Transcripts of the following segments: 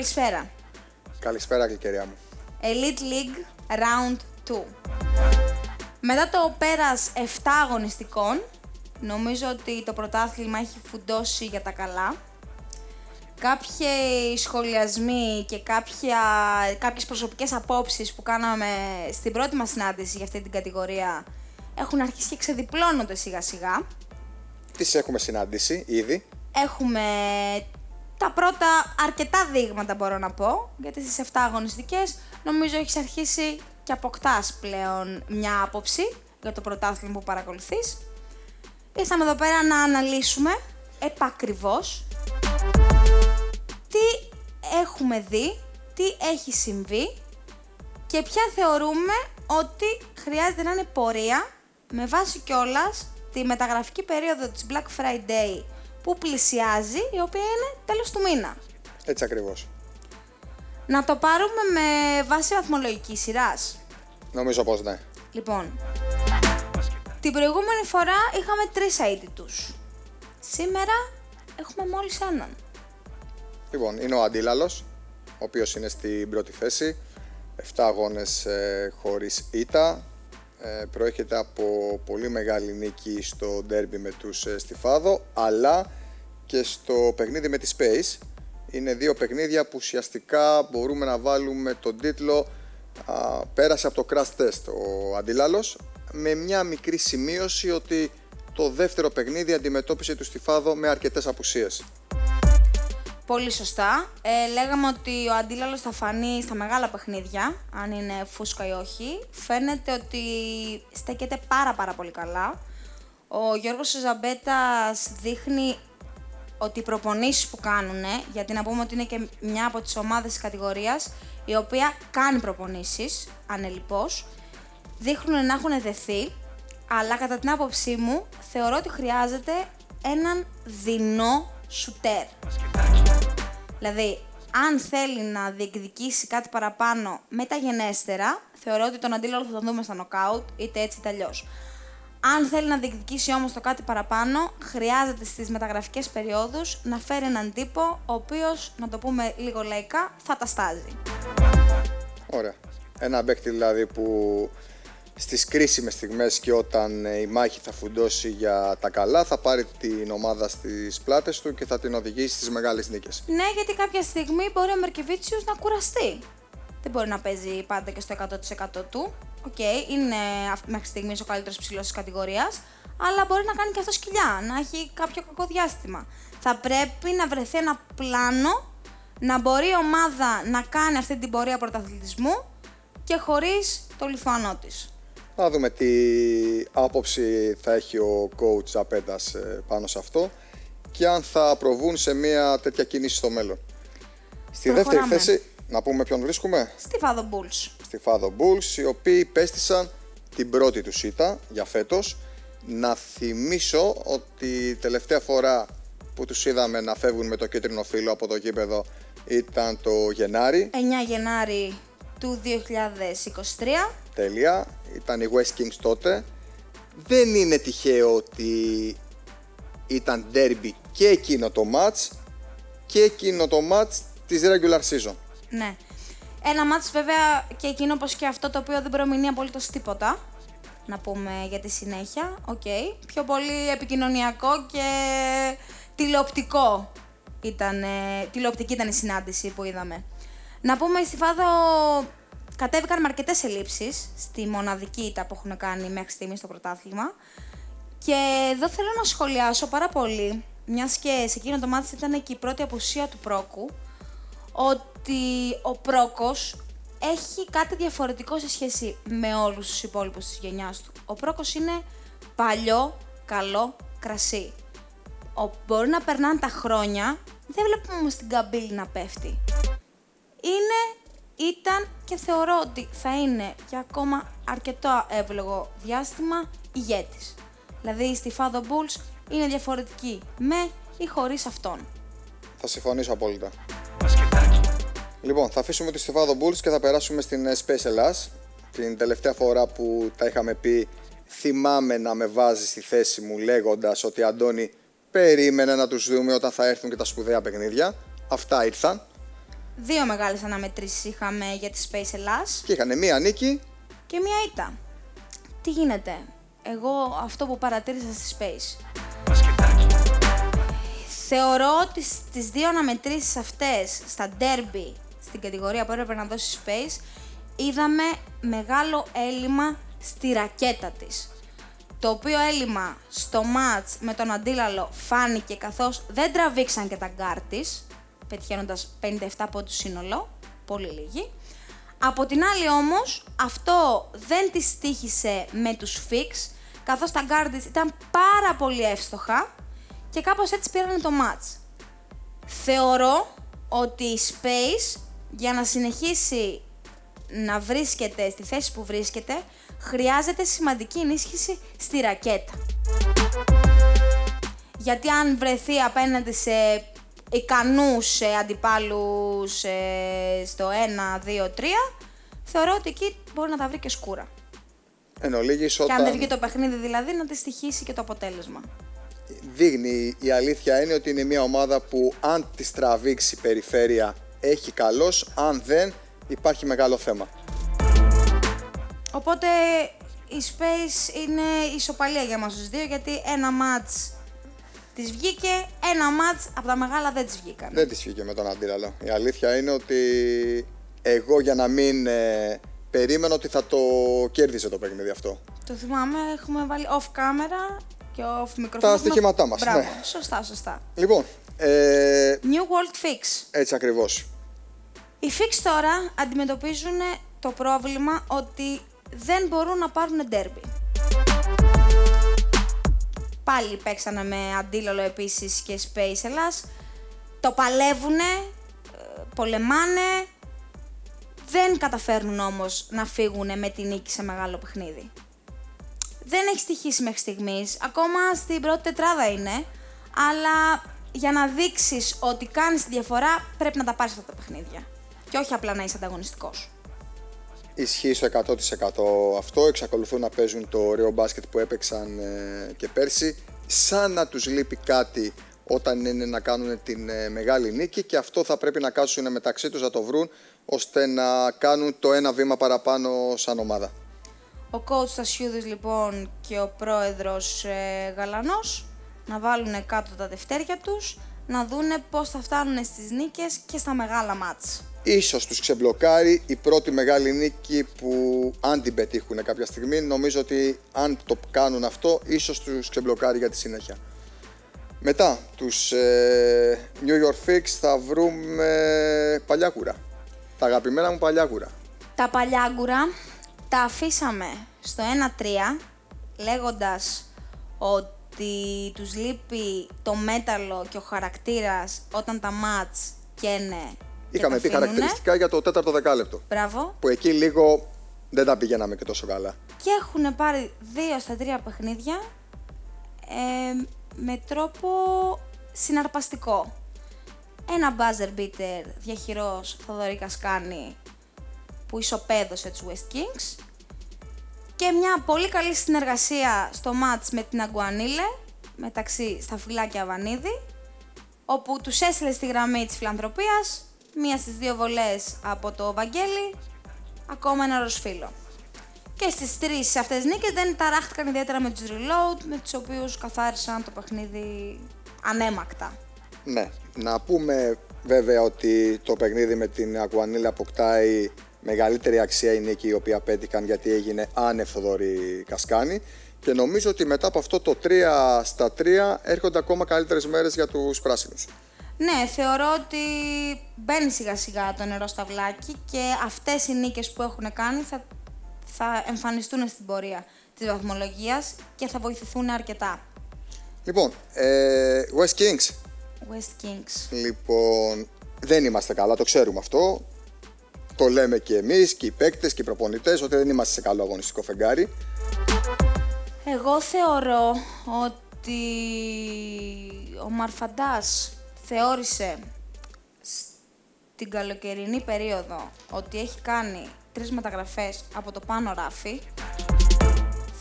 Αντώνη μου, καλησπέρα. Καλησπέρα, γλυκεριά μου. Elite League Round 2. Μετά το πέρας 7 αγωνιστικών, νομίζω ότι το πρωτάθλημα έχει φουντώσει για τα καλά. Κάποιοι σχολιασμοί και κάποια, κάποιες προσωπικές απόψεις που κάναμε στην πρώτη μας συνάντηση για αυτή την κατηγορία έχουν αρχίσει και ξεδιπλώνονται σιγά σιγά. Τις έχουμε συναντήσει ήδη. Έχουμε τα πρώτα αρκετά δείγματα μπορώ να πω, γιατί στις 7 αγωνιστικές νομίζω έχεις αρχίσει και αποκτάς πλέον μια άποψη για το πρωτάθλημα που παρακολουθείς. Ήρθαμε εδώ πέρα να αναλύσουμε επακριβώς τι έχουμε δει, τι έχει συμβεί και ποια θεωρούμε ότι χρειάζεται να είναι πορεία με βάση κιόλας τη μεταγραφική περίοδο της Black Friday που πλησιάζει, η οποία είναι τέλος του μήνα. Έτσι ακριβώς. Να το πάρουμε με βάση βαθμολογική σειράς. Νομίζω πως ναι. Λοιπόν, την προηγούμενη φορά είχαμε τρεις αίτητους. Σήμερα έχουμε μόλις έναν. Λοιπόν, είναι ο Αντίλαλος, ο οποίος είναι στην πρώτη θέση. 7 αγώνες ε, χωρίς ήττα. Ε, προέρχεται από πολύ μεγάλη νίκη στο ντέρμπι με τους ε, Στιφάδο, αλλά και στο παιχνίδι με τη Space. Είναι δύο παιχνίδια που ουσιαστικά μπορούμε να βάλουμε τον τίτλο α, πέρασε από το crash test ο Αντίλαλος με μια μικρή σημείωση ότι το δεύτερο παιχνίδι αντιμετώπισε τους Στιφάδο με αρκετές απουσίες. Πολύ σωστά. Ε, λέγαμε ότι ο Αντίλαλος θα φανεί στα μεγάλα παιχνίδια, αν είναι φούσκα ή όχι. Φαίνεται ότι στέκεται πάρα πάρα πολύ καλά. Ο Γιώργος Ζαμπέτας δείχνει ότι οι προπονήσεις που κάνουν, γιατί να πούμε ότι είναι και μια από τις ομάδες της κατηγορίας, η οποία κάνει προπονήσεις, ανελιπώς, δείχνουν να έχουν δεθεί, αλλά κατά την άποψή μου θεωρώ ότι χρειάζεται έναν δεινό σουτέρ. Δηλαδή, αν θέλει να διεκδικήσει κάτι παραπάνω μεταγενέστερα, θεωρώ ότι τον αντίλογο θα τον δούμε στα νοκάουτ, είτε έτσι είτε αλλιώς. Αν θέλει να διεκδικήσει όμως το κάτι παραπάνω, χρειάζεται στις μεταγραφικές περιόδους να φέρει έναν τύπο, ο οποίος, να το πούμε λίγο λαϊκά, θα τα στάζει. Ωραία. Ένα παίκτη δηλαδή που στις κρίσιμες στιγμές και όταν ε, η μάχη θα φουντώσει για τα καλά θα πάρει την ομάδα στις πλάτες του και θα την οδηγήσει στις μεγάλες νίκες. Ναι, γιατί κάποια στιγμή μπορεί ο Μερκεβίτσιος να κουραστεί. Δεν μπορεί να παίζει πάντα και στο 100% του. OK, okay, είναι μέχρι στιγμής ο καλύτερος ψηλός της κατηγορίας, αλλά μπορεί να κάνει και αυτός κοιλιά, να έχει κάποιο κακό διάστημα. Θα πρέπει να βρεθεί ένα πλάνο να μπορεί η ομάδα να κάνει αυτή την πορεία πρωταθλητισμού και χωρίς το λιθουανό της. Να δούμε τι άποψη θα έχει ο coach απέντας ε, πάνω σε αυτό και αν θα προβούν σε μια τέτοια κίνηση στο μέλλον. Στη δεύτερη θέση, να πούμε ποιον βρίσκουμε; Στη Φάδο Bulls. Στη Φάδο Bulls, οι οποίοι πέστησαν την πρώτη τους ήττα για φέτος. Να θυμίσω ότι τελευταία φορά που τους είδαμε να φεύγουν με το κίτρινο φύλλο από το γήπεδο ήταν το Γενάρη. 9 Γενάρη του 2023. Τέλεια. Ήταν η West Kings τότε. Δεν είναι τυχαίο ότι ήταν ντέρμπι και εκείνο το ματς και εκείνο το ματς της regular season. Ναι. Ένα ματς βέβαια και εκείνο όπως και αυτό το οποίο δεν προμηνύει απολύτως τίποτα. Να πούμε για τη συνέχεια. OK. Okay. Πιο πολύ επικοινωνιακό και τηλεοπτικό ήταν, τηλεοπτική ήταν η συνάντηση που είδαμε. Να πούμε στη Φάδο κατέβηκαν με αρκετές ελλείψεις στη μοναδική ήττα που έχουν κάνει μέχρι στιγμή στο πρωτάθλημα. Και εδώ θέλω να σχολιάσω πάρα πολύ, μιας και σε εκείνο το μάτι ήταν και η πρώτη απουσία του Πρόκου, ότι ο Πρόκος έχει κάτι διαφορετικό σε σχέση με όλους τους υπόλοιπους της γενιάς του. Ο Πρόκος είναι παλιό, καλό κρασί. Ο, μπορεί να περνάνε τα χρόνια, δεν βλέπουμε όμως την καμπύλη να πέφτει. Είναι, ήταν και θεωρώ ότι θα είναι και ακόμα αρκετό εύλογο διάστημα ηγέτης. Δηλαδή στη Φάδο Bulls είναι διαφορετική με ή χωρίς αυτόν. Θα συμφωνήσω απόλυτα. Λοιπόν, θα αφήσουμε τη Στεφάδο Bulls και θα περάσουμε στην ε, Space Ελλάς. Την τελευταία φορά που τα είχαμε πει, θυμάμαι να με βάζει στη θέση μου λέγοντας ότι Αντώνη περίμενε να τους δούμε όταν θα έρθουν και τα σπουδαία παιχνίδια. Αυτά ήρθαν. Δύο μεγάλες αναμετρήσεις είχαμε για τη Space Ελλάς Και είχαν μία νίκη. και μία ήττα. Τι γίνεται; Εγώ αυτό που παρατήρησα στη Space. Θεωρώ ότι στις δύο αναμετρήσεις αυτές, στα derby, στην κατηγορία που έπρεπε να δώσει Space, είδαμε μεγάλο έλλειμμα στη ρακέτα της. Το οποίο έλλειμμα στο ματς με τον Αντίλαλο φάνηκε καθώς δεν τραβήξαν και τα γκαρντ της, πετυχαίνοντας 57 πόντους σύνολο, πολύ λίγοι. Από την άλλη όμως, αυτό δεν τη στοίχισε με τους fix, καθώς τα γκαρντ της ήταν πάρα πολύ εύστοχα και κάπως έτσι πήραν το ματς. Θεωρώ ότι η Space για να συνεχίσει να βρίσκεται στη θέση που βρίσκεται, χρειάζεται σημαντική ενίσχυση στη ρακέτα. Γιατί αν βρεθεί απέναντι σε ικανούς ε, αντιπάλους ε, στο 1, 2, 3, θεωρώ ότι εκεί μπορεί να τα βρει και σκούρα. Εν ολίγης, Και αν δεν όταν βγει το παιχνίδι δηλαδή, να τη στοιχήσει και το αποτέλεσμα. δείχνει η αλήθεια είναι ότι είναι μια ομάδα που αν τη τραβήξει η περιφέρεια έχει καλός, αν δεν υπάρχει μεγάλο θέμα. Οπότε η Space είναι ισοπαλία για μας τους δύο, γιατί ένα μάτς της βγήκε, ένα μάτς από τα μεγάλα δεν της βγήκαν. Δεν της βγήκε με τον Αντίλαλο. Η αλήθεια είναι ότι εγώ για να μην ε, περίμενα ότι θα το κέρδισε το παιχνίδι αυτό. Το θυμάμαι, έχουμε βάλει off camera και off μικρόφωνο. Τα στοιχήματά μας, Μπράβο, ναι. σωστά, σωστά. Λοιπόν, ε, New World Fix. έτσι ακριβώς. Οι Fix τώρα αντιμετωπίζουν το πρόβλημα ότι δεν μπορούν να πάρουν derby. Πάλι παίξανε με αντίλολο επίσης και Space Ελλάς. Το παλεύουνε, ε, πολεμάνε, δεν καταφέρνουν όμως να φύγουν με τη νίκη σε μεγάλο παιχνίδι. Δεν έχει στοιχήσει μέχρι στιγμής, ακόμα στην πρώτη τετράδα είναι, αλλά για να δείξεις ότι κάνεις τη διαφορά πρέπει να τα πάρεις αυτά τα παιχνίδια. Και όχι απλά να είσαι ανταγωνιστικός. Ισχύει στο 100% αυτό. Εξακολουθούν να παίζουν το ωραίο μπάσκετ που έπαιξαν ε, και πέρσι. Σαν να τους λείπει κάτι όταν είναι να κάνουν την ε, μεγάλη νίκη και αυτό θα πρέπει να κάτσουν μεταξύ τους να το βρουν ώστε να κάνουν το ένα βήμα παραπάνω σαν ομάδα. Ο coach Στασιούδης λοιπόν και ο πρόεδρος ε, Γαλανός να βάλουν κάτω τα δευτέρια τους, να δούνε πώς θα φτάνουν στις νίκες και στα μεγάλα μάτς. Ίσως τους ξεμπλοκάρει η πρώτη μεγάλη νίκη που αν την πετύχουν κάποια στιγμή νομίζω ότι αν το κάνουν αυτό ίσως τους ξεμπλοκάρει για τη συνέχεια. Μετά τους ε, New York Fix θα βρούμε παλιάκουρα. Τα αγαπημένα μου παλιάκουρα. Τα παλιάγκουρα τα αφήσαμε στο 1-3 λέγοντας ότι τους λείπει το μέταλλο και ο χαρακτήρας όταν τα μάτς καίνε και Είχαμε τα πει αφήνουνε. χαρακτηριστικά για το τέταρτο δεκάλεπτο. Μπράβο. Που εκεί λίγο δεν τα πηγαίναμε και τόσο καλά. Και έχουν πάρει δύο στα τρία παιχνίδια ε, με τρόπο συναρπαστικό. Ένα buzzer beater διαχειρός Θοδωρή Κασκάνη που ισοπαίδωσε τους West Kings και μια πολύ καλή συνεργασία στο match με την Αγκουανίλε μεταξύ Σταφυλά και Αβανίδη όπου τους έστειλε στη γραμμή της φιλανθρωπίας μία στις δύο βολές από το Βαγγέλη ακόμα ένα ροσφύλλο. Και στις τρεις αυτές νίκες δεν ταράχτηκαν ιδιαίτερα με τους reload, με τους οποίους καθάρισαν το παιχνίδι ανέμακτα. Ναι, να πούμε βέβαια ότι το παιχνίδι με την Ακουανίλα αποκτάει μεγαλύτερη αξία η νίκη η οποία πέτυχαν γιατί έγινε άνευ Θοδωρή Κασκάνη και νομίζω ότι μετά από αυτό το 3 στα 3 έρχονται ακόμα καλύτερες μέρες για τους πράσινους. Ναι, θεωρώ ότι μπαίνει σιγά σιγά το νερό στα βλάκι και αυτές οι νίκες που έχουν κάνει θα, θα εμφανιστούν στην πορεία της βαθμολογίας και θα βοηθηθούν αρκετά. Λοιπόν, ε, West Kings. West Kings. Λοιπόν, δεν είμαστε καλά, το ξέρουμε αυτό. Το λέμε και εμείς και οι παίκτες και οι προπονητές ότι δεν είμαστε σε καλό αγωνιστικό φεγγάρι. Εγώ θεωρώ ότι ο Μαρφαντάς θεώρησε στην καλοκαιρινή περίοδο ότι έχει κάνει τρεις μεταγραφές από το πάνω ράφι.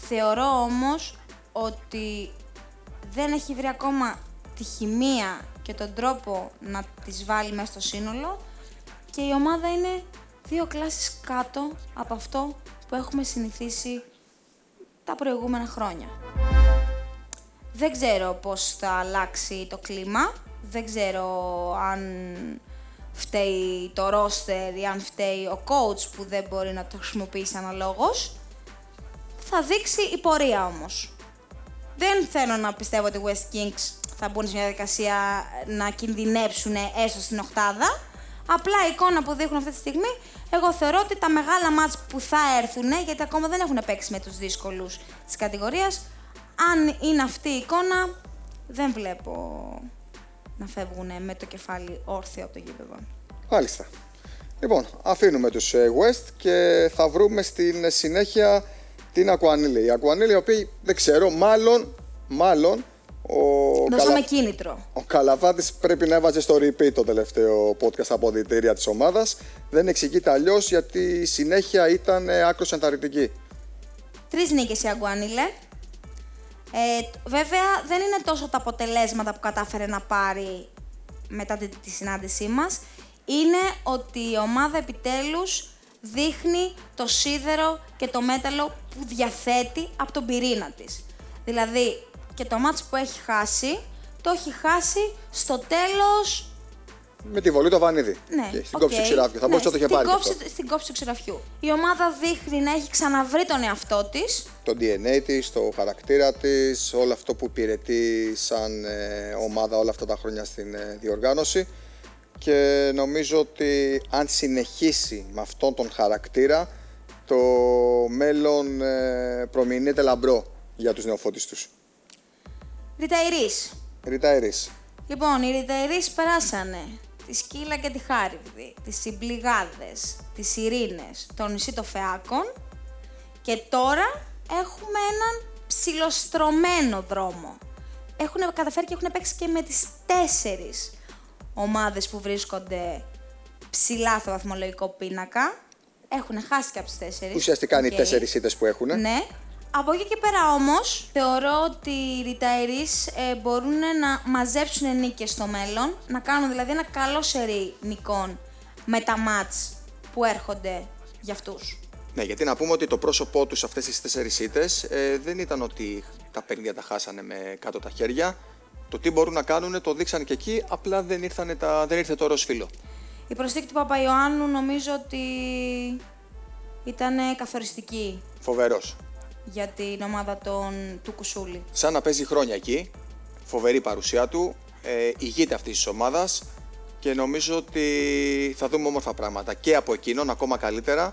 Θεωρώ όμως ότι δεν έχει βρει ακόμα τη χημεία και τον τρόπο να τις βάλει μέσα στο σύνολο και και η ομάδα είναι δύο κλάσεις κάτω από αυτό που έχουμε συνηθίσει τα προηγούμενα χρόνια. Δεν ξέρω πώς θα αλλάξει το κλίμα, δεν ξέρω αν φταίει το roster ή αν φταίει ο coach που δεν μπορεί να το χρησιμοποιήσει αναλόγως. Θα δείξει η πορεία όμως. Δεν θέλω να πιστεύω ότι οι West Kings θα μπουν σε μια διαδικασία να κινδυνεύσουν έστω στην οχτάδα. Απλά η εικόνα που δείχνουν αυτή τη στιγμή, εγώ θεωρώ ότι τα μεγάλα μάτς που θα έρθουν, γιατί ακόμα δεν έχουν παίξει με τους δύσκολους της κατηγορίας, αν είναι αυτή η εικόνα, δεν βλέπω να φεύγουν με το κεφάλι όρθιο από το γήπεδο. Μάλιστα. Λοιπόν, αφήνουμε τους ε, West και θα βρούμε στην συνέχεια την Ακουανίλη. Η Ακουανίλη, η οποία δεν ξέρω, μάλλον, μάλλον ο, Καλα... κίνητρο. ο Καλαβάτης πρέπει να έβαζε στο repeat το τελευταίο podcast από διτήρια της ομάδας. Δεν εξηγείται αλλιώς γιατί η συνέχεια ήταν ε, άκρος ενθαρρυντική. Τρεις νίκες η Αγκουανίλε. Ε, βέβαια δεν είναι τόσο τα αποτελέσματα που κατάφερε να πάρει μετά τη, τη συνάντησή μας. Είναι ότι η ομάδα επιτέλους δείχνει το σίδερο και το μέταλλο που διαθέτει από τον πυρήνα της. Δηλαδή και το μάτς που έχει χάσει, το έχει χάσει στο τέλος με τη βολή του Βανίδη. Ναι, στην okay. κόψη του ξηράφιου. Θα ναι, μπορούσε να το είχε πάρει. Κόψη, στην κόψη του ξηραφιού. Η ομάδα δείχνει να έχει ξαναβρει τον εαυτό της. Το DNA της, το χαρακτήρα της, όλο αυτό που υπηρετεί σαν ε, ομάδα όλα αυτά τα χρόνια στην ε, διοργάνωση. Και νομίζω ότι αν συνεχίσει με αυτόν τον χαρακτήρα, το μέλλον ε, προμηνύεται λαμπρό για τους νεοφώτης τους. Ριταϊρής. Ριταϊρής. Λοιπόν, οι Ριταϊρής περάσανε τη Σκύλα και τη Χάριβδη, τις Συμπληγάδες, τις Ειρήνες, το νησί των Φεάκων και τώρα έχουμε έναν ψιλοστρωμένο δρόμο. Έχουν καταφέρει και έχουν παίξει και με τις τέσσερις ομάδες που βρίσκονται ψηλά στο βαθμολογικό πίνακα. Έχουν χάσει και από τις τέσσερις. Ουσιαστικά είναι οι τέσσερις ήττες που έχουν. Ναι, από εκεί και πέρα όμως, θεωρώ ότι οι retirees ε, μπορούν να μαζέψουν νίκες στο μέλλον, να κάνουν δηλαδή ένα καλό σερί νικών με τα μάτς που έρχονται για αυτούς. Ναι, γιατί να πούμε ότι το πρόσωπό τους αυτές τις τέσσερις ήττες ε, δεν ήταν ότι τα παιχνίδια τα χάσανε με κάτω τα χέρια. Το τι μπορούν να κάνουν το δείξαν και εκεί, απλά δεν, ήρθανε τα, δεν ήρθε το ροζ φύλλο. Η προσθήκη του Παπαϊωάννου νομίζω ότι ήταν καθοριστική. Φοβερός για την ομάδα των, του Κουσούλη. Σαν να παίζει χρόνια εκεί, φοβερή παρουσία του, ε, ηγείται αυτής της ομάδας και νομίζω ότι θα δούμε όμορφα πράγματα και από εκείνον ακόμα καλύτερα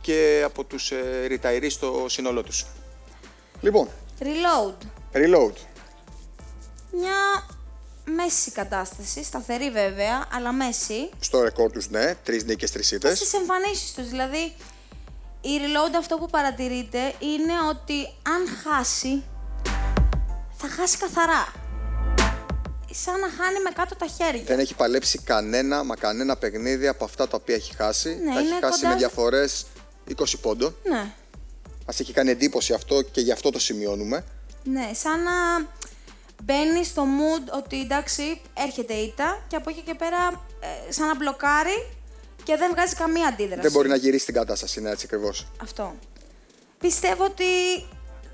και από τους ε, στο σύνολό τους. Λοιπόν. Reload. Reload. Μια μέση κατάσταση, σταθερή βέβαια, αλλά μέση. Στο ρεκόρ τους, ναι, τρεις νίκες, τρεις ήττες. Στις εμφανίσεις τους, δηλαδή η Reload αυτό που παρατηρείτε είναι ότι αν χάσει, θα χάσει καθαρά. Σαν να χάνει με κάτω τα χέρια. Δεν έχει παλέψει κανένα, μα κανένα παιχνίδι από αυτά τα οποία έχει χάσει. Ναι, τα έχει χάσει με διαφορές 20 πόντων. Ναι. Μα έχει κάνει εντύπωση αυτό και γι' αυτό το σημειώνουμε. Ναι, σαν να μπαίνει στο mood ότι εντάξει, έρχεται ήττα και από εκεί και πέρα ε, σαν να μπλοκάρει και δεν βγάζει καμία αντίδραση. Δεν μπορεί να γυρίσει την κατάσταση, είναι έτσι ακριβώς. Αυτό. Πιστεύω ότι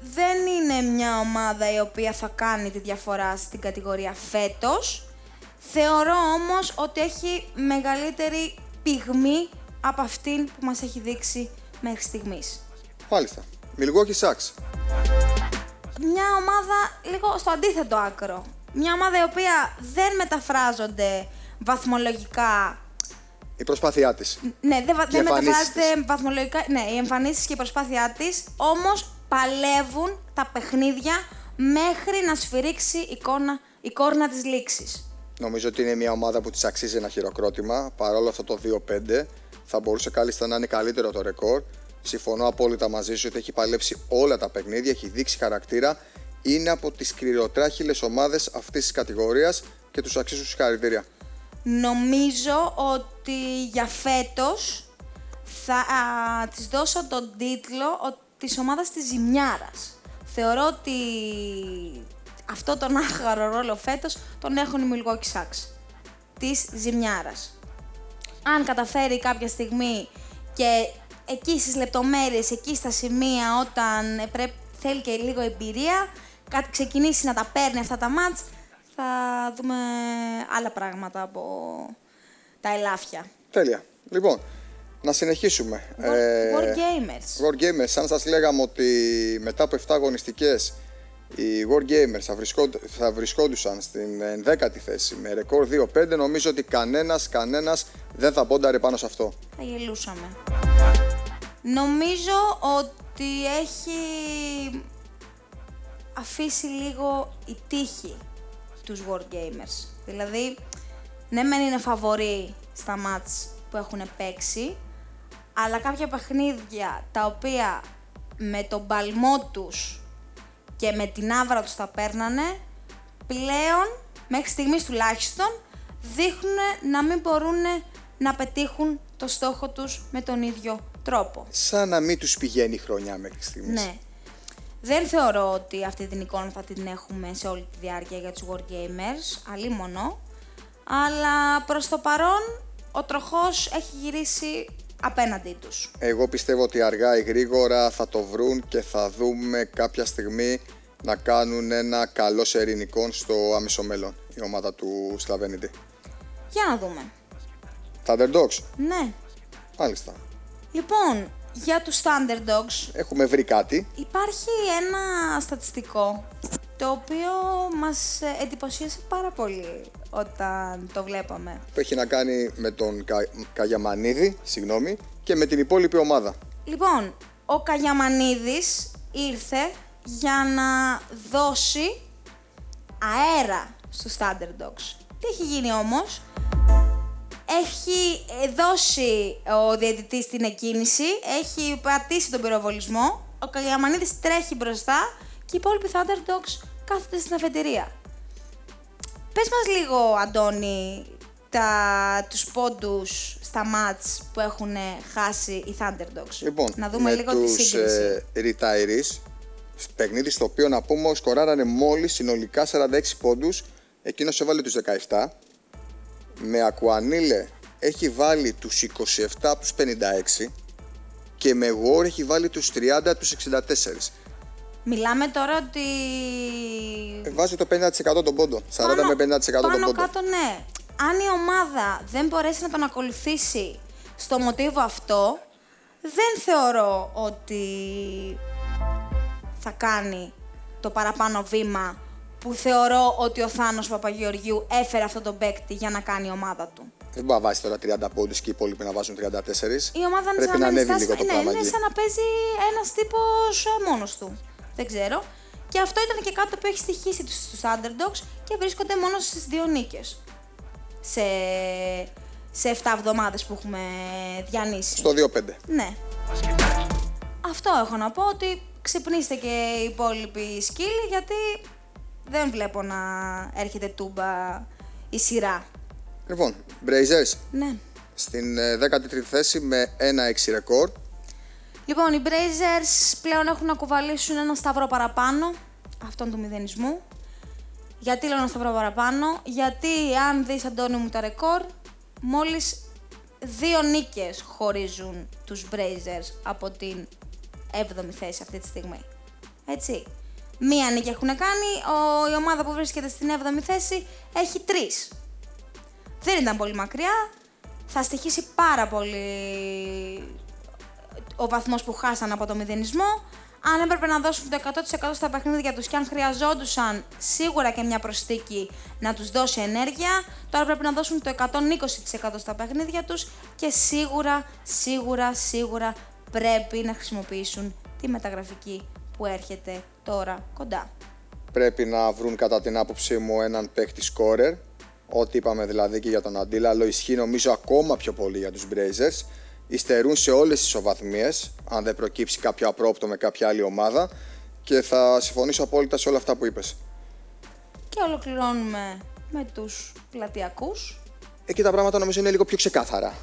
δεν είναι μια ομάδα η οποία θα κάνει τη διαφορά στην κατηγορία φέτος. Θεωρώ όμως ότι έχει μεγαλύτερη πυγμή από αυτήν που μας έχει δείξει μέχρι στιγμής. Μάλιστα. Milwaukee Sucks. Μια ομάδα λίγο στο αντίθετο άκρο. Μια ομάδα η οποία δεν μεταφράζονται βαθμολογικά η προσπάθειά της. Ναι, δεν, δεν μεταφράζεται βαθμολογικά. Ναι, οι εμφανίσεις και η προσπάθειά της όμως παλεύουν τα παιχνίδια μέχρι να σφυρίξει η, κόρνα, η κόρνα της λήξης. Νομίζω ότι είναι μια ομάδα που της αξίζει ένα χειροκρότημα. Παρόλο αυτό το 2-5, θα μπορούσε κάλλιστα να είναι καλύτερο το ρεκόρ. Συμφωνώ απόλυτα μαζί σου ότι έχει παλέψει όλα τα παιχνίδια, έχει δείξει χαρακτήρα. Είναι από τις σκληροτράχυλε ομάδες αυτής της κατηγορίας και τους αξίζουν συγχαρητήρια. Νομίζω ότι για φέτος θα α, της δώσω τον τίτλο ο, της ομάδας της ζημιάρας. Θεωρώ ότι αυτό τον άχαρο ρόλο φέτος τον έχουν οι Milwaukee Sucks. Της ζημιάρας. αν καταφέρει κάποια στιγμή και εκεί στις λεπτομέρειες, εκεί στα σημεία όταν πρέπει, θέλει και λίγο εμπειρία, κάτι ξεκινήσει να τα παίρνει αυτά τα μάτς, θα δούμε άλλα πράγματα από τα ελάφια. Τέλεια. Λοιπόν, να συνεχίσουμε. War, Ε, War Gamers. War Gamers, αν σας λέγαμε ότι μετά από 7 αγωνιστικές οι War Gamers θα, βρισκόνται- θα βρισκόντουσαν στην 10η θέση με ρεκόρ 2-5, νομίζω ότι κανένας, κανένας δεν θα πόνταρε πάνω σε αυτό. Θα γελούσαμε. Νομίζω ότι έχει αφήσει λίγο η τύχη τους Wargamers. Δηλαδή, ναι μεν είναι φαβοροί στα μάτς που έχουν παίξει, αλλά κάποια παιχνίδια τα οποία με τον παλμό τους και με την άβρα τους τα παίρνανε, πλέον, μέχρι στιγμής τουλάχιστον, δείχνουν να μην μπορούν να πετύχουν το στόχο τους με τον ίδιο τρόπο. Σαν να μην τους πηγαίνει η χρονιά μέχρι στιγμής. Ναι. Δεν θεωρώ ότι αυτή την εικόνα θα την έχουμε σε όλη τη διάρκεια για τους Wargamers, αλίμονο. Αλλά προς το παρόν ο τροχός έχει γυρίσει απέναντί τους. Εγώ πιστεύω ότι αργά ή γρήγορα θα το βρουν και θα δούμε κάποια στιγμή να κάνουν ένα καλό σε ειρηνικών στο άμεσο μέλλον η ομάδα του Σλαβένιντι. Για να δούμε. Thunderdogs, Ναι. μάλιστα. Λοιπόν, για τους Thunderdogs Έχουμε βρει κάτι. υπάρχει ένα στατιστικό το οποίο μας ε, εντυπωσίασε πάρα πολύ όταν το βλέπαμε. που έχει να κάνει με τον Κα... Καγιαμανίδη, συγγνώμη, και με την υπόλοιπη ομάδα. Λοιπόν, ο Καγιαμανίδης ήρθε για να δώσει αέρα στους Thunderdogs. Τι έχει γίνει όμως, έχει ε, δώσει ο διαιτητής την εκκίνηση, έχει πατήσει τον πυροβολισμό, ο Καγιαμανίδης τρέχει μπροστά και οι υπόλοιποι Thunderdogs κάθονται στην αφετηρία. Πες μας λίγο, Αντώνη, τα, τους πόντους στα μάτς που έχουν χάσει οι Thunderdogs. Λοιπόν, να δούμε με λίγο τη τους σύγκριση. ε, retirees, παιχνίδι στο οποίο να πούμε ότι σκοράρανε μόλις συνολικά 46 πόντους, εκείνος έβαλε τους 17. Με Ακουανίλε έχει βάλει τους 27 από τους 56 και με War έχει βάλει τους 30 από τους 64. Μιλάμε τώρα ότι... Ε, Βάζει το 50% των πόντων, 40 πάνω, με 50% των πάνω πόντων. κάτω ναι. Αν η ομάδα δεν μπορέσει να τον ακολουθήσει στο μοτίβο αυτό, δεν θεωρώ ότι θα κάνει το παραπάνω βήμα που θεωρώ ότι ο Θάνος Παπαγεωργιού έφερε αυτόν τον παίκτη για να κάνει η ομάδα του. Δεν μπορεί να βάζει τώρα 30 πόντους και οι υπόλοιποι να βάζουν 34. Η ομάδα είναι Πρέπει σαν να είναι ανέβει στάση- λίγο το ναι, πράγμα είναι εκεί. σαν να παίζει ένας τύπος ε, μόνος του. Δεν ξέρω. Και αυτό ήταν και κάτι που έχει στοιχήσει τους στους underdogs και βρίσκονται μόνο στις δύο νίκες. Σε, σε 7 εβδομάδες που έχουμε διανύσει. Στο 2-5. Ναι. Αυτό έχω να πω ότι ξυπνήστε και οι υπόλοιποι σκύλοι γιατί δεν βλέπω να έρχεται τούμπα η σειρά. Λοιπόν, Brazers Ναι. στην ε, 13η θέση με 1-6 ρεκόρ. Λοιπόν, οι Brazers πλέον έχουν να κουβαλήσουν ένα σταυρό παραπάνω αυτόν του μηδενισμού. Γιατί λέω ένα σταυρό παραπάνω, γιατί αν δεις Αντώνη μου τα ρεκόρ, μόλις δύο νίκες χωρίζουν τους Brazers από την 7η θέση αυτή τη στιγμή. Έτσι. Μία νίκη έχουν κάνει, ο, η ομάδα που βρίσκεται στην 7η θέση έχει τρεις. Δεν ήταν πολύ μακριά, θα στοιχήσει πάρα πολύ ο βαθμός που χάσαν από το μηδενισμό. Αν έπρεπε να δώσουν το 100% στα παιχνίδια τους και αν χρειαζόντουσαν σίγουρα και μια προστίκη να τους δώσει ενέργεια, τώρα πρέπει να δώσουν το 120% στα παιχνίδια τους και σίγουρα, σίγουρα, σίγουρα πρέπει να χρησιμοποιήσουν τη μεταγραφική που έρχεται τώρα κοντά. Πρέπει να βρουν κατά την άποψή μου έναν παίχτη σκόρερ. Ό,τι είπαμε δηλαδή και για τον Αντίλαλο ισχύει νομίζω ακόμα πιο πολύ για τους Brazers. Υστερούν σε όλες τις ισοβαθμίες, αν δεν προκύψει κάποιο απρόπτο με κάποια άλλη ομάδα και θα συμφωνήσω απόλυτα σε όλα αυτά που είπες. Και ολοκληρώνουμε με τους πλατειακούς. Εκεί τα πράγματα νομίζω είναι λίγο πιο ξεκάθαρα.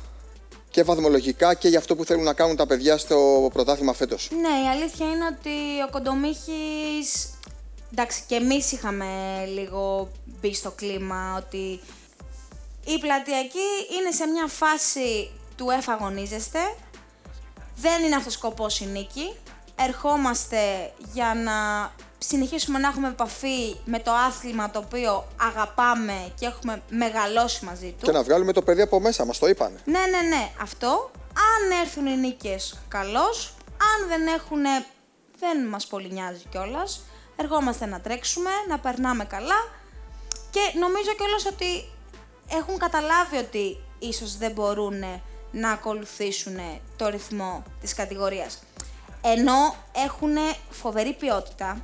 Και βαθμολογικά και για αυτό που θέλουν να κάνουν τα παιδιά στο πρωτάθλημα φέτος. Ναι, η αλήθεια είναι ότι ο Κοντομίχης... Εντάξει, και εμείς είχαμε λίγο μπει στο κλίμα ότι Η πλατειακή είναι σε μια φάση του εφαγωνίζεστε. Δεν είναι αυτός σκοπός η νίκη. Ερχόμαστε για να συνεχίσουμε να έχουμε επαφή με το άθλημα το οποίο αγαπάμε και έχουμε μεγαλώσει μαζί του. Και να βγάλουμε το παιδί από μέσα, μας το είπανε. Ναι, ναι, ναι, αυτό. Αν έρθουν οι νίκες, καλώς. Αν δεν έχουν, δεν μας πολύ νοιάζει κιόλας. Ερχόμαστε να τρέξουμε, να περνάμε καλά. Και νομίζω κιόλας ότι έχουν καταλάβει ότι ίσως δεν μπορούν να ακολουθήσουν το ρυθμό της κατηγορίας. Ενώ έχουν φοβερή ποιότητα.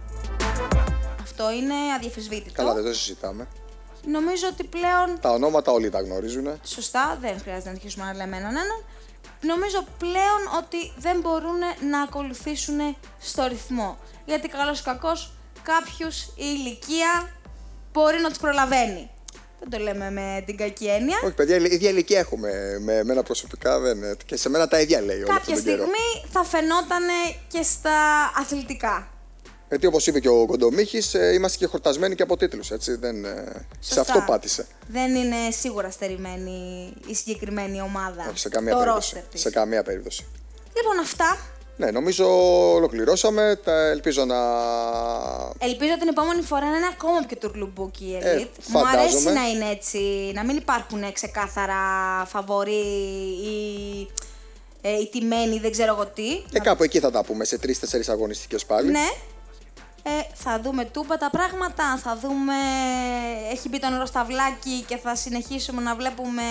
Αυτό είναι αδιαφεσβήτητο. Καλά, δεν το συζητάμε. Νομίζω ότι πλέον Τα ονόματα όλοι τα γνωρίζουν. Σωστά, δεν χρειάζεται να αρχίσουμε να λέμε έναν έναν. Νομίζω πλέον ότι δεν μπορούν να ακολουθήσουν στο ρυθμό. Γιατί καλός ή κακός κάποιους η ηλικία μπορεί να τους προλαβαίνει. Δεν το λέμε με την κακή έννοια. Όχι, παιδιά, η ίδια ηλικία έχουμε. Με εμένα προσωπικά δεν. Και σε μένα τα ίδια λέει όλο Κάποια αυτόν τον καιρό. στιγμή θα φαινόταν και στα αθλητικά. Γιατί όπως είπε και ο Κοντομίχη, είμαστε και χορτασμένοι και από τίτλους. Έτσι. Δεν, ε, σε Σωστά. αυτό πάτησε. Δεν είναι σίγουρα στερημένη η συγκεκριμένη ομάδα. Όχι, σε καμία το περίπτωση. ρόστερ της. Σε καμία περίπτωση. Λοιπόν, αυτά. Ναι, νομίζω ολοκληρώσαμε. Τα ελπίζω να. Ελπίζω την επόμενη φορά να είναι ακόμα πιο τουρλουμπούκι η Ε, Elite. Μου αρέσει φαντάζομαι. να είναι έτσι, να μην υπάρχουν ξεκάθαρα φαβοροί ή ε, οι τιμένοι, δεν ξέρω εγώ τι. Και κάπου εκεί θα τα πούμε σε τρει-τέσσερι αγωνιστικές πάλι. Ναι. Ε, θα δούμε τούμπα τα πράγματα, θα δούμε... Έχει μπει το νερό στα βλάκι και θα συνεχίσουμε να βλέπουμε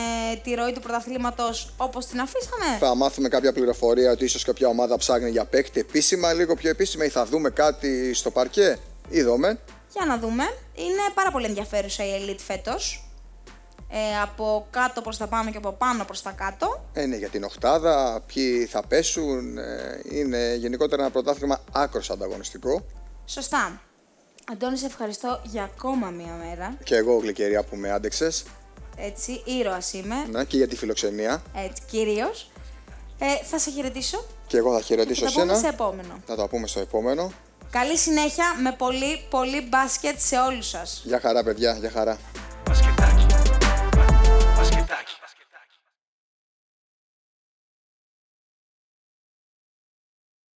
τη ροή του πρωταθλήματος όπως την αφήσαμε. Θα μάθουμε κάποια πληροφορία ότι ίσως κάποια ομάδα ψάχνει για παίκτη επίσημα, λίγο πιο επίσημα, ή θα δούμε κάτι στο παρκέ. Είδαμε. Για να δούμε. Είναι πάρα πολύ ενδιαφέρουσα η Elite φέτος. Ε, από κάτω προς τα πάνω και από πάνω προς τα κάτω. Ε, ναι, για την Οχτάδα, ποιοι θα πέσουν. ε, είναι γενικότερα ένα πρωτάθλημα άκρος ανταγωνιστικό. Σωστά. Αντώνη, σε ευχαριστώ για ακόμα μία μέρα. Και εγώ, Γλυκερία, που με άντεξες. Έτσι, ήρωας είμαι. Ναι, και για τη φιλοξενία. Έτσι, κυρίως. Ε, θα σε χαιρετήσω. Και εγώ θα Και χαιρετήσω θα τα πούμε εσένα. σε επόμενο. Θα τα πούμε στο επόμενο. Καλή συνέχεια με πολύ, πολύ μπάσκετ σε όλους σας. Γεια χαρά, παιδιά, γεια χαρά.